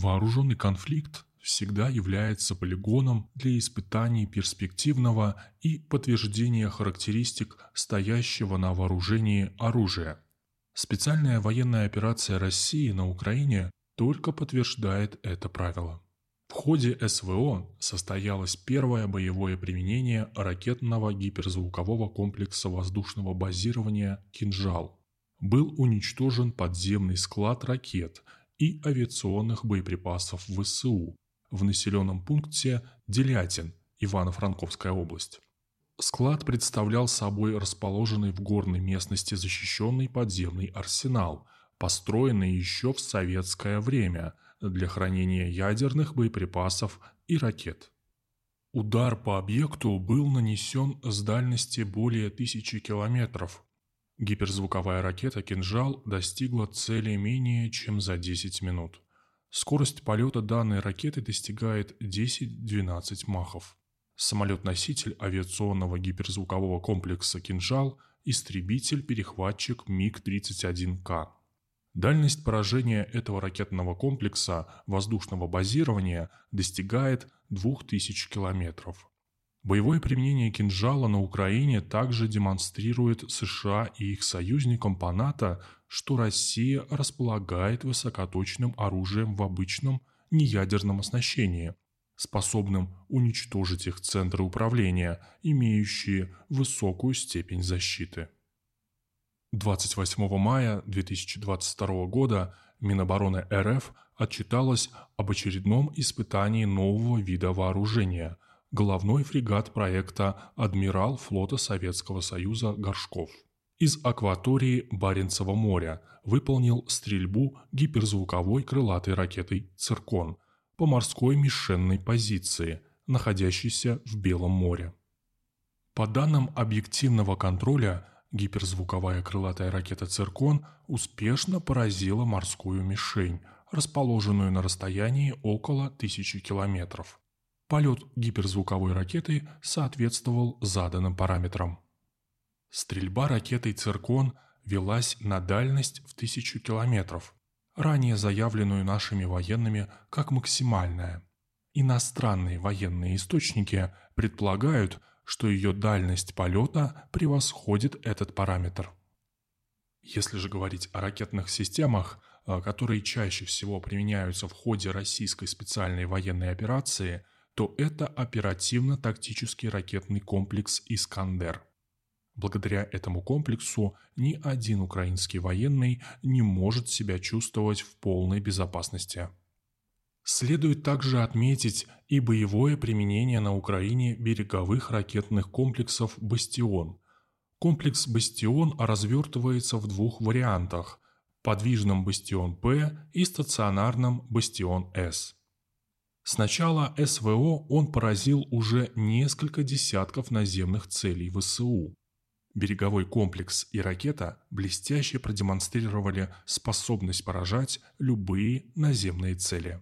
Вооруженный конфликт всегда является полигоном для испытаний перспективного и подтверждения характеристик стоящего на вооружении оружия. Специальная военная операция России на Украине только подтверждает это правило. В ходе СВО состоялось первое боевое применение ракетного гиперзвукового комплекса воздушного базирования «Кинжал». Был уничтожен подземный склад ракет и авиационных боеприпасов ВСУ в населенном пункте Делятин, Ивано-Франковская область. Склад представлял собой расположенный в горной местности защищенный подземный арсенал, построенный еще в советское время для хранения ядерных боеприпасов и ракет. Удар по объекту был нанесен с дальности более тысячи километров. Гиперзвуковая ракета «Кинжал» достигла цели менее чем за 10 минут. Скорость полета данной ракеты достигает 10-12 махов. Самолет-носитель авиационного гиперзвукового комплекса «Кинжал» – истребитель-перехватчик МиГ-31К. Дальность поражения этого ракетного комплекса воздушного базирования достигает 2000 километров. Боевое применение кинжала на Украине также демонстрирует США и их союзникам по НАТО, что Россия располагает высокоточным оружием в обычном неядерном оснащении, способным уничтожить их центры управления, имеющие высокую степень защиты. 28 мая 2022 года Минобороны РФ отчиталось об очередном испытании нового вида вооружения – головной фрегат проекта «Адмирал флота Советского Союза Горшков». Из акватории Баренцева моря выполнил стрельбу гиперзвуковой крылатой ракетой «Циркон» по морской мишенной позиции, находящейся в Белом море. По данным объективного контроля, гиперзвуковая крылатая ракета «Циркон» успешно поразила морскую мишень, расположенную на расстоянии около тысячи километров. Полет гиперзвуковой ракеты соответствовал заданным параметрам. Стрельба ракетой «Циркон» велась на дальность в тысячу километров, ранее заявленную нашими военными как максимальная. Иностранные военные источники предполагают, что ее дальность полета превосходит этот параметр. Если же говорить о ракетных системах, э, которые чаще всего применяются в ходе российской специальной военной операции – то это оперативно-тактический ракетный комплекс «Искандер». Благодаря этому комплексу ни один украинский военный не может себя чувствовать в полной безопасности. Следует также отметить и боевое применение на Украине береговых ракетных комплексов «Бастион». Комплекс «Бастион» развертывается в двух вариантах – подвижном «Бастион-П» и стационарном «Бастион-С». С начала СВО он поразил уже несколько десятков наземных целей ВСУ. Береговой комплекс и ракета блестяще продемонстрировали способность поражать любые наземные цели.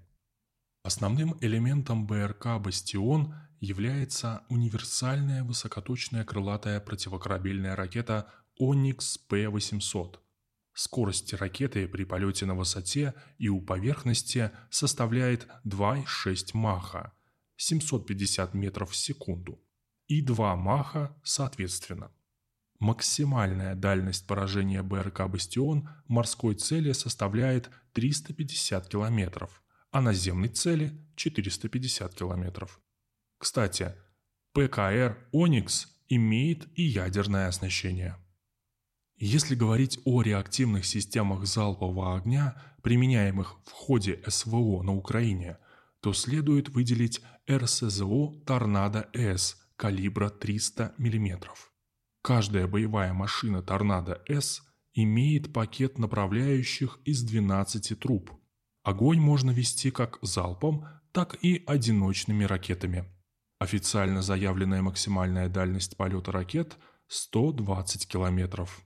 Основным элементом БРК «Бастион» является универсальная высокоточная крылатая противокорабельная ракета «Оникс П-800», Скорость ракеты при полете на высоте и у поверхности составляет 2,6 маха, 750 метров в секунду, и 2 маха соответственно. Максимальная дальность поражения БРК «Бастион» морской цели составляет 350 километров, а наземной цели – 450 километров. Кстати, ПКР «Оникс» имеет и ядерное оснащение. Если говорить о реактивных системах залпового огня, применяемых в ходе СВО на Украине, то следует выделить РСЗО «Торнадо-С» калибра 300 мм. Каждая боевая машина «Торнадо-С» имеет пакет направляющих из 12 труб. Огонь можно вести как залпом, так и одиночными ракетами. Официально заявленная максимальная дальность полета ракет – 120 километров.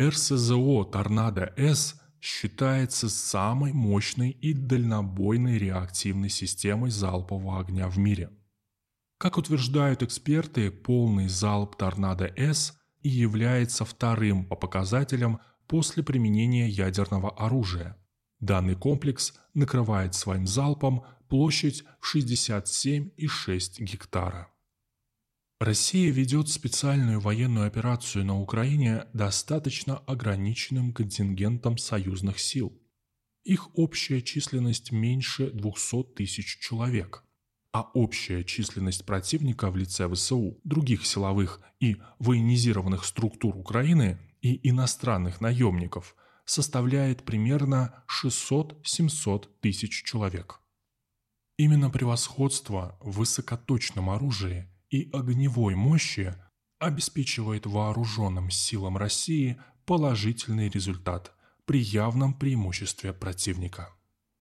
РСЗО «Торнадо-С» считается самой мощной и дальнобойной реактивной системой залпового огня в мире. Как утверждают эксперты, полный залп «Торнадо-С» и является вторым по показателям после применения ядерного оружия. Данный комплекс накрывает своим залпом площадь в 67,6 гектара. Россия ведет специальную военную операцию на Украине достаточно ограниченным контингентом союзных сил. Их общая численность меньше 200 тысяч человек, а общая численность противника в лице ВСУ, других силовых и военизированных структур Украины и иностранных наемников составляет примерно 600-700 тысяч человек. Именно превосходство в высокоточном оружии и огневой мощи обеспечивает вооруженным силам России положительный результат при явном преимуществе противника.